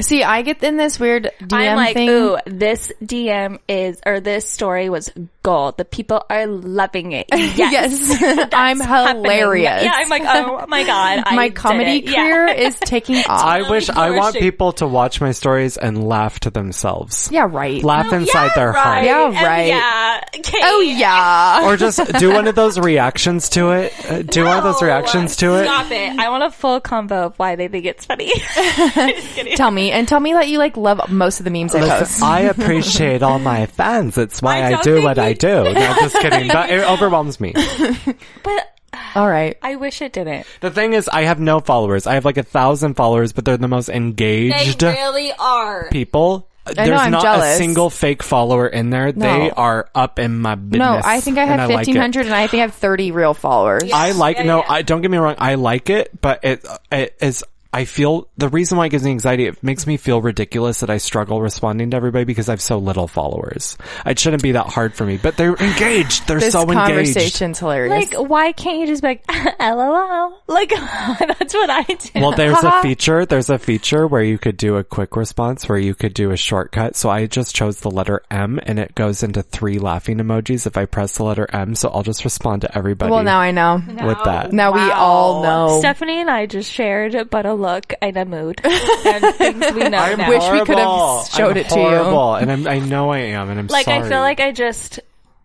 Speaker 2: See, I get in this weird DM
Speaker 1: I'm like,
Speaker 2: thing.
Speaker 1: ooh, this DM is, or this story was gold. The people are loving it. Yes.
Speaker 2: Yes, I'm
Speaker 1: happening.
Speaker 2: hilarious.
Speaker 1: Yeah, I'm like, oh my god, I
Speaker 2: my
Speaker 1: did
Speaker 2: comedy
Speaker 1: it. Yeah.
Speaker 2: career is taking off.
Speaker 3: I wish I want people to watch my stories and laugh to themselves.
Speaker 2: yeah, right.
Speaker 3: Laugh inside their
Speaker 1: right.
Speaker 3: heart.
Speaker 2: Yeah,
Speaker 1: And
Speaker 2: right.
Speaker 1: yeah. Kate.
Speaker 2: Oh yeah.
Speaker 3: Or just do one of those reactions to it. Uh, do one of those reactions to it.
Speaker 1: Stop it. I want a full combo of why they think it's funny. Just kidding.
Speaker 2: tell me and tell me that you like love most of the memes I post.
Speaker 3: I appreciate all my fans. It's why
Speaker 1: I
Speaker 3: I,
Speaker 1: don't
Speaker 3: do
Speaker 1: think
Speaker 3: what I
Speaker 1: you-
Speaker 3: do. No, just kidding. But it overwhelms me.
Speaker 1: but uh,
Speaker 2: All right.
Speaker 1: I wish it didn't.
Speaker 3: The thing is, I have no followers. I have like a thousand followers, but they're the most
Speaker 1: They
Speaker 3: engaged
Speaker 1: really are.
Speaker 3: people. There's
Speaker 2: know, I'm
Speaker 3: not a single fake follower in there. They are up in my business.
Speaker 2: No, I think I
Speaker 3: and
Speaker 2: have
Speaker 3: like it.
Speaker 2: fifteen hundred, and I think I have thirty real followers.
Speaker 3: I like
Speaker 1: Yeah,
Speaker 3: no.
Speaker 1: yeah.
Speaker 3: I don't get me wrong. I like it, but it it is. I feel the reason why it gives me anxiety. It makes me feel ridiculous that I struggle responding to everybody because I have so little followers. It shouldn't be that hard for me, but they're engaged. They're
Speaker 2: this
Speaker 3: so engaged.
Speaker 2: conversation's hilarious.
Speaker 1: Like, why can't you just be like, LOL? Like, that's what I do.
Speaker 3: Well, there's a feature. There's a feature where you could do a quick response, where you could do a shortcut. So I just chose the letter M, and it goes into three laughing emojis if I press the letter M. So I'll just respond to everybody.
Speaker 2: well, now I know.
Speaker 3: with that.
Speaker 2: Now we all know.
Speaker 1: Stephanie and I just shared but a look and a mood and things we know
Speaker 3: I'm
Speaker 1: now.
Speaker 2: wish we could have showed
Speaker 3: I'm
Speaker 2: it to you.
Speaker 3: horrible, and I'm, I know I am, and I'm
Speaker 1: like,
Speaker 3: sorry.
Speaker 1: I feel like I just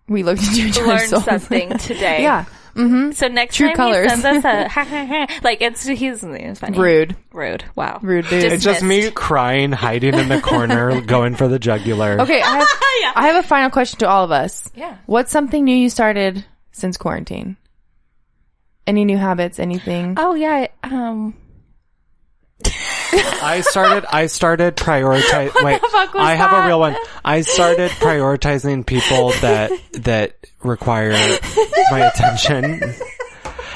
Speaker 2: We looked into each other's
Speaker 1: learned
Speaker 2: souls.
Speaker 1: something today.
Speaker 2: Yeah. Mm-hmm.
Speaker 1: So next
Speaker 2: True
Speaker 1: time
Speaker 2: colors.
Speaker 1: he sends us a ha ha ha, like it's he's it's funny.
Speaker 2: Rude.
Speaker 1: Rude. Wow.
Speaker 2: Rude dude.
Speaker 3: It's just me crying, hiding in the corner, going for the jugular.
Speaker 2: Okay, I have,
Speaker 1: Yeah.
Speaker 2: I have a final question to all of us.
Speaker 1: Yeah.
Speaker 2: What's something new you started since quarantine? Any new habits? Anything?
Speaker 1: Oh yeah. Um.
Speaker 3: I started. I started prioritize. Wait,
Speaker 1: fuck was
Speaker 3: I have
Speaker 1: that?
Speaker 3: a real one. I started prioritizing people that that require my attention.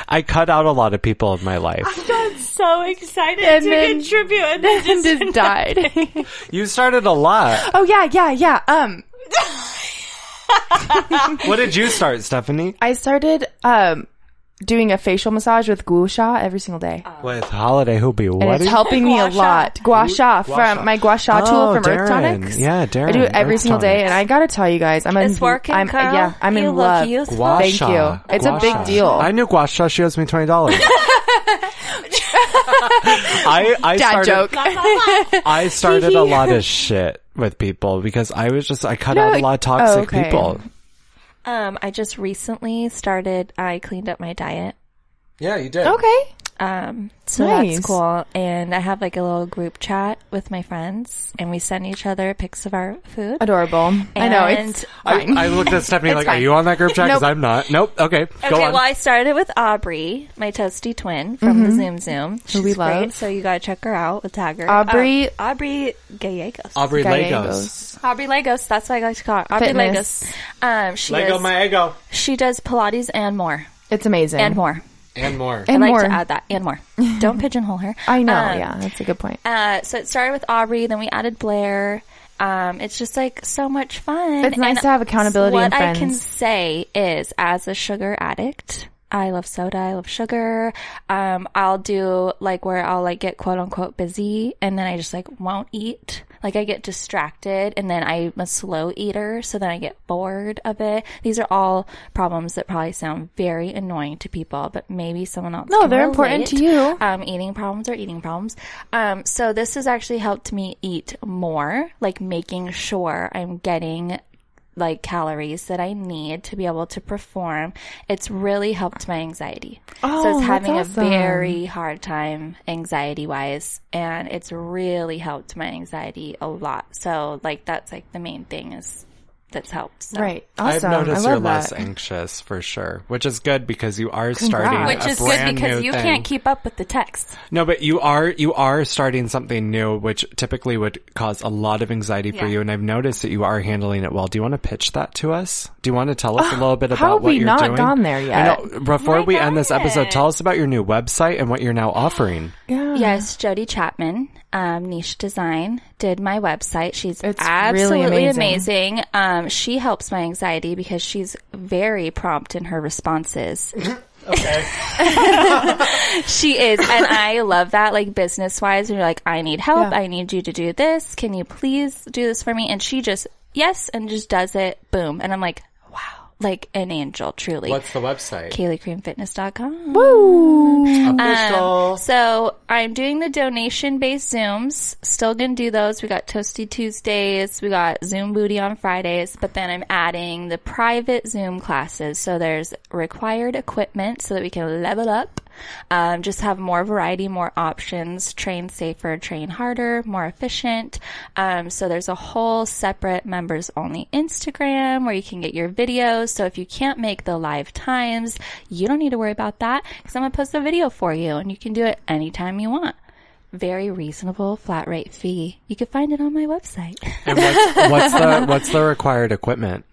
Speaker 3: I cut out a lot of people in my life.
Speaker 1: I got so excited
Speaker 2: And
Speaker 1: to
Speaker 2: then-
Speaker 1: contribute, and then just
Speaker 2: just died.
Speaker 3: You started a lot.
Speaker 2: oh yeah, yeah, yeah. Um,
Speaker 3: What did you start, Stephanie?
Speaker 2: I started um doing a facial massage with gua sha every single day. Oh.
Speaker 3: With Holiday Hoopy.
Speaker 2: and
Speaker 3: What
Speaker 2: it's helping me a
Speaker 1: Gua sha.
Speaker 2: lot. Gua sha
Speaker 3: Gua
Speaker 2: from my gua sha oh, tool
Speaker 3: Oh,
Speaker 2: from Earth
Speaker 3: Darren.
Speaker 2: Tonics.
Speaker 3: Yeah, Darren.
Speaker 2: I do it every
Speaker 3: Earth
Speaker 2: single day, and I gotta tell you guys, I'm in.
Speaker 1: It's working,
Speaker 2: I'm,
Speaker 1: Carl.
Speaker 2: Yeah, I'm
Speaker 1: You
Speaker 2: in
Speaker 1: look
Speaker 2: love.
Speaker 1: useful.
Speaker 3: Gua
Speaker 2: Thank
Speaker 3: sha.
Speaker 2: you. It's a
Speaker 3: Gua
Speaker 2: big
Speaker 3: sha.
Speaker 2: deal.
Speaker 3: I knew Guasha. She owes me twenty dollars. I I
Speaker 2: Dad
Speaker 3: started,
Speaker 2: joke.
Speaker 3: I started a lot of shit with people because I was just I cut
Speaker 2: No,
Speaker 3: out a lot of toxic
Speaker 2: oh, okay.
Speaker 3: people.
Speaker 1: Um, I just recently started. I cleaned up my diet.
Speaker 3: Yeah, you did.
Speaker 2: Okay.
Speaker 1: Um, so
Speaker 2: Nice.
Speaker 1: that's cool. And I have like a little group chat with my friends, and we send each other pics of our food.
Speaker 2: Adorable. I know it's
Speaker 3: I,
Speaker 2: fine.
Speaker 3: I looked at Stephanie like,
Speaker 2: fine.
Speaker 3: "Are you on that group chat?" Because
Speaker 2: Nope.
Speaker 3: I'm not. Nope. Okay,
Speaker 1: Okay,
Speaker 3: on.
Speaker 1: well, I started with Aubrey, my toasty twin from the Zoom Zoom. She's
Speaker 2: we
Speaker 1: great,
Speaker 2: love.
Speaker 1: so you gotta check her out. We'll tag her.
Speaker 2: Aubrey-
Speaker 1: Uh, Aubrey Gallegos.
Speaker 3: Aubrey Legos.
Speaker 1: Aubrey Legos. That's what I like to call her. Aubrey
Speaker 2: Fitness.
Speaker 1: Legos. Um, she
Speaker 3: Lego
Speaker 1: is,
Speaker 3: my ego
Speaker 1: she does Pilates and more,
Speaker 2: It's amazing.
Speaker 1: and more.
Speaker 3: And more.
Speaker 2: And
Speaker 1: I like
Speaker 2: more.
Speaker 1: to add that and more. Don't pigeonhole her.
Speaker 2: I know.
Speaker 1: Um,
Speaker 2: yeah, that's a good point.
Speaker 1: Uh, so it started with Aubrey, then we added Blair. Um, it's just like so much fun.
Speaker 2: It's nice to have accountability
Speaker 1: What
Speaker 2: and
Speaker 1: I can say is, as a sugar addict, I love soda. I love sugar. Um, I'll do like where I'll like get quote unquote busy, and then I just like won't eat. Like I get distracted, and then I'm a slow eater, so then I get bored of it. These are all problems that probably sound very annoying to people, but maybe someone else.
Speaker 2: No, they're important to you.
Speaker 1: Um, eating problems are eating problems. Um, so this has actually helped me eat more, like making sure I'm getting like calories that I need to be able to perform. It's really helped my anxiety. Oh, so
Speaker 2: Oh,
Speaker 1: it's
Speaker 2: that's
Speaker 1: having
Speaker 2: awesome.
Speaker 1: a very hard time anxiety wise and it's really helped my anxiety a lot. So like that's like the main thing is that's helped. So.
Speaker 2: Right.
Speaker 3: I've noticed
Speaker 2: I
Speaker 3: you're
Speaker 2: love
Speaker 3: less anxious for sure, which is good because you are starting
Speaker 2: Congrats.
Speaker 3: a
Speaker 1: Which is good because you
Speaker 3: thing.
Speaker 1: can't keep up with the text.
Speaker 3: No, but you are you are starting something new, which typically would cause a lot of anxiety for you. And I've noticed that you are handling it well. Do you want to pitch that to us? Do you want to tell us a little bit about
Speaker 2: how have
Speaker 3: what
Speaker 2: we
Speaker 3: you're
Speaker 2: not gone there
Speaker 3: I
Speaker 2: yet?
Speaker 3: know. Before
Speaker 1: my
Speaker 3: we end this episode, tell us about your new website and what you're now offering.
Speaker 2: Yeah.
Speaker 1: Yes, Jody Chapman, um, Niche Design, did my website. She's
Speaker 2: It's really
Speaker 1: absolutely
Speaker 2: amazing.
Speaker 1: amazing. Um, she helps my anxiety because she's very prompt in her responses.
Speaker 3: Okay.
Speaker 1: She is, and I love that. Like business wise, and you're like, I need help.
Speaker 2: Yeah.
Speaker 1: I need you to do this. Can you please do this for me? And she just yes, and just does it. Boom, and I'm like, wow. Like an angel, truly.
Speaker 3: What's the website?
Speaker 1: KayleeCreamFitness.com.
Speaker 2: Woo!
Speaker 3: Official.
Speaker 1: Um, so I'm doing the donation based Zooms. Still gonna do those. We got Toasty Tuesdays. We got Zoom Booty on Fridays, but then I'm adding the private Zoom classes. So there's required equipment so that we can level up. Um, just have more variety, more options, train safer, train harder, more efficient. Um, so there's a whole separate members only Instagram where you can get your videos. So if you can't make the live times, you don't need to worry about that because I'm going to post a video for you and you can do it anytime you want. Very reasonable flat rate fee. You can find it on my website.
Speaker 3: and what's, what's the what's the required equipment?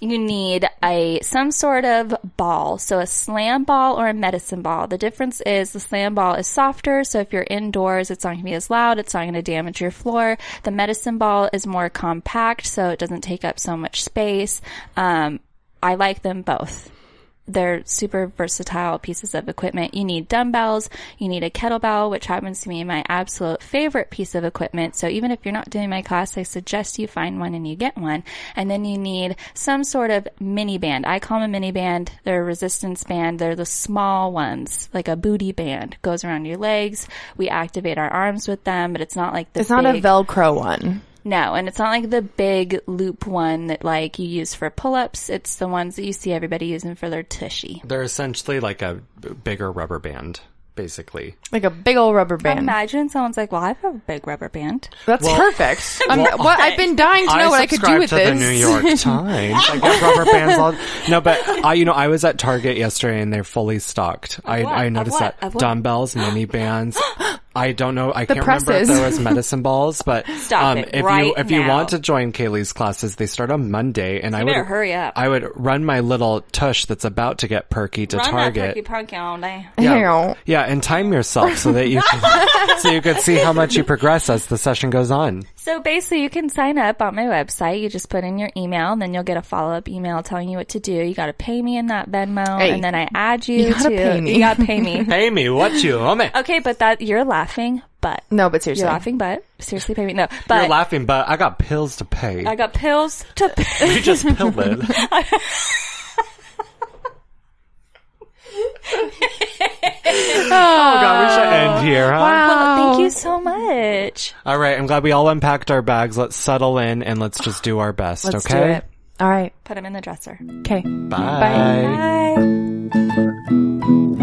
Speaker 1: You need a some sort of ball, so a slam ball or a medicine ball. The difference is the slam ball is softer, so if you're indoors, it's not going to be as loud. It's not going to damage your floor. The medicine ball is more compact, so it doesn't take up so much space. Um, I like them both they're super versatile pieces of equipment. You need dumbbells, you need a kettlebell, which happens to be my absolute favorite piece of equipment. So even if you're not doing my class, I suggest you find one and you get one. And then you need some sort of mini band. I call them a mini band. They're a resistance band. They're the small ones, like a booty band. Goes around your legs. We activate our arms with them, but it's not like the
Speaker 2: It's not a Velcro one.
Speaker 1: No, and it's not like the big loop one that like you use for pull-ups. It's the ones that you see everybody using for their tushy.
Speaker 3: They're essentially like a b- bigger rubber band, basically.
Speaker 2: Like a big old rubber band.
Speaker 1: Imagine someone's like, "Well, I have a big rubber band."
Speaker 2: That's
Speaker 3: Well-
Speaker 2: perfect. I'm, what, I've been dying to know what I could do
Speaker 3: subscribe
Speaker 2: with
Speaker 3: to
Speaker 2: this.
Speaker 3: the New York Times. I get rubber bands all. No, but I, you know, I was at Target yesterday and they're fully stocked. I,
Speaker 1: what?
Speaker 3: I
Speaker 1: Of
Speaker 3: noticed
Speaker 1: what?
Speaker 3: that
Speaker 1: Of what?
Speaker 3: dumbbells, mini bands. I don't know. I can't remember if there was medicine balls, but um, if
Speaker 1: right
Speaker 3: you if you want to join Kaylee's classes, they start on Monday, and I would
Speaker 1: hurry up.
Speaker 3: I would run my little tush that's about to get perky to
Speaker 1: Run that
Speaker 3: Target.
Speaker 1: perky punky all day.
Speaker 3: Yeah, yeah, and time yourself so that you can, so you can see how much you progress as the session goes on.
Speaker 1: So basically, you can sign up on my website. You just put in your email, and then you'll get a follow-up email telling you what to do. You got to pay me in that Venmo,
Speaker 2: Hey.
Speaker 1: and then I add you,
Speaker 2: You gotta
Speaker 1: to.
Speaker 2: pay me.
Speaker 1: You got to pay me.
Speaker 3: pay me, what you, oh man.
Speaker 1: okay, but that you're laughing, but
Speaker 2: No, but seriously.
Speaker 1: you're laughing, but seriously, pay me. No, but You're
Speaker 3: laughing, but I got pills to pay.
Speaker 1: I got pills to pay.
Speaker 3: you just pilled it. oh god, we should end here, huh?
Speaker 1: Well, thank you so much.
Speaker 3: All right, I'm glad we all unpacked our bags. Let's settle in and let's just do our best,
Speaker 2: Let's
Speaker 3: okay?
Speaker 2: do it. All right.
Speaker 1: Put them in the dresser.
Speaker 2: Okay. Bye.
Speaker 3: Bye.
Speaker 1: Bye.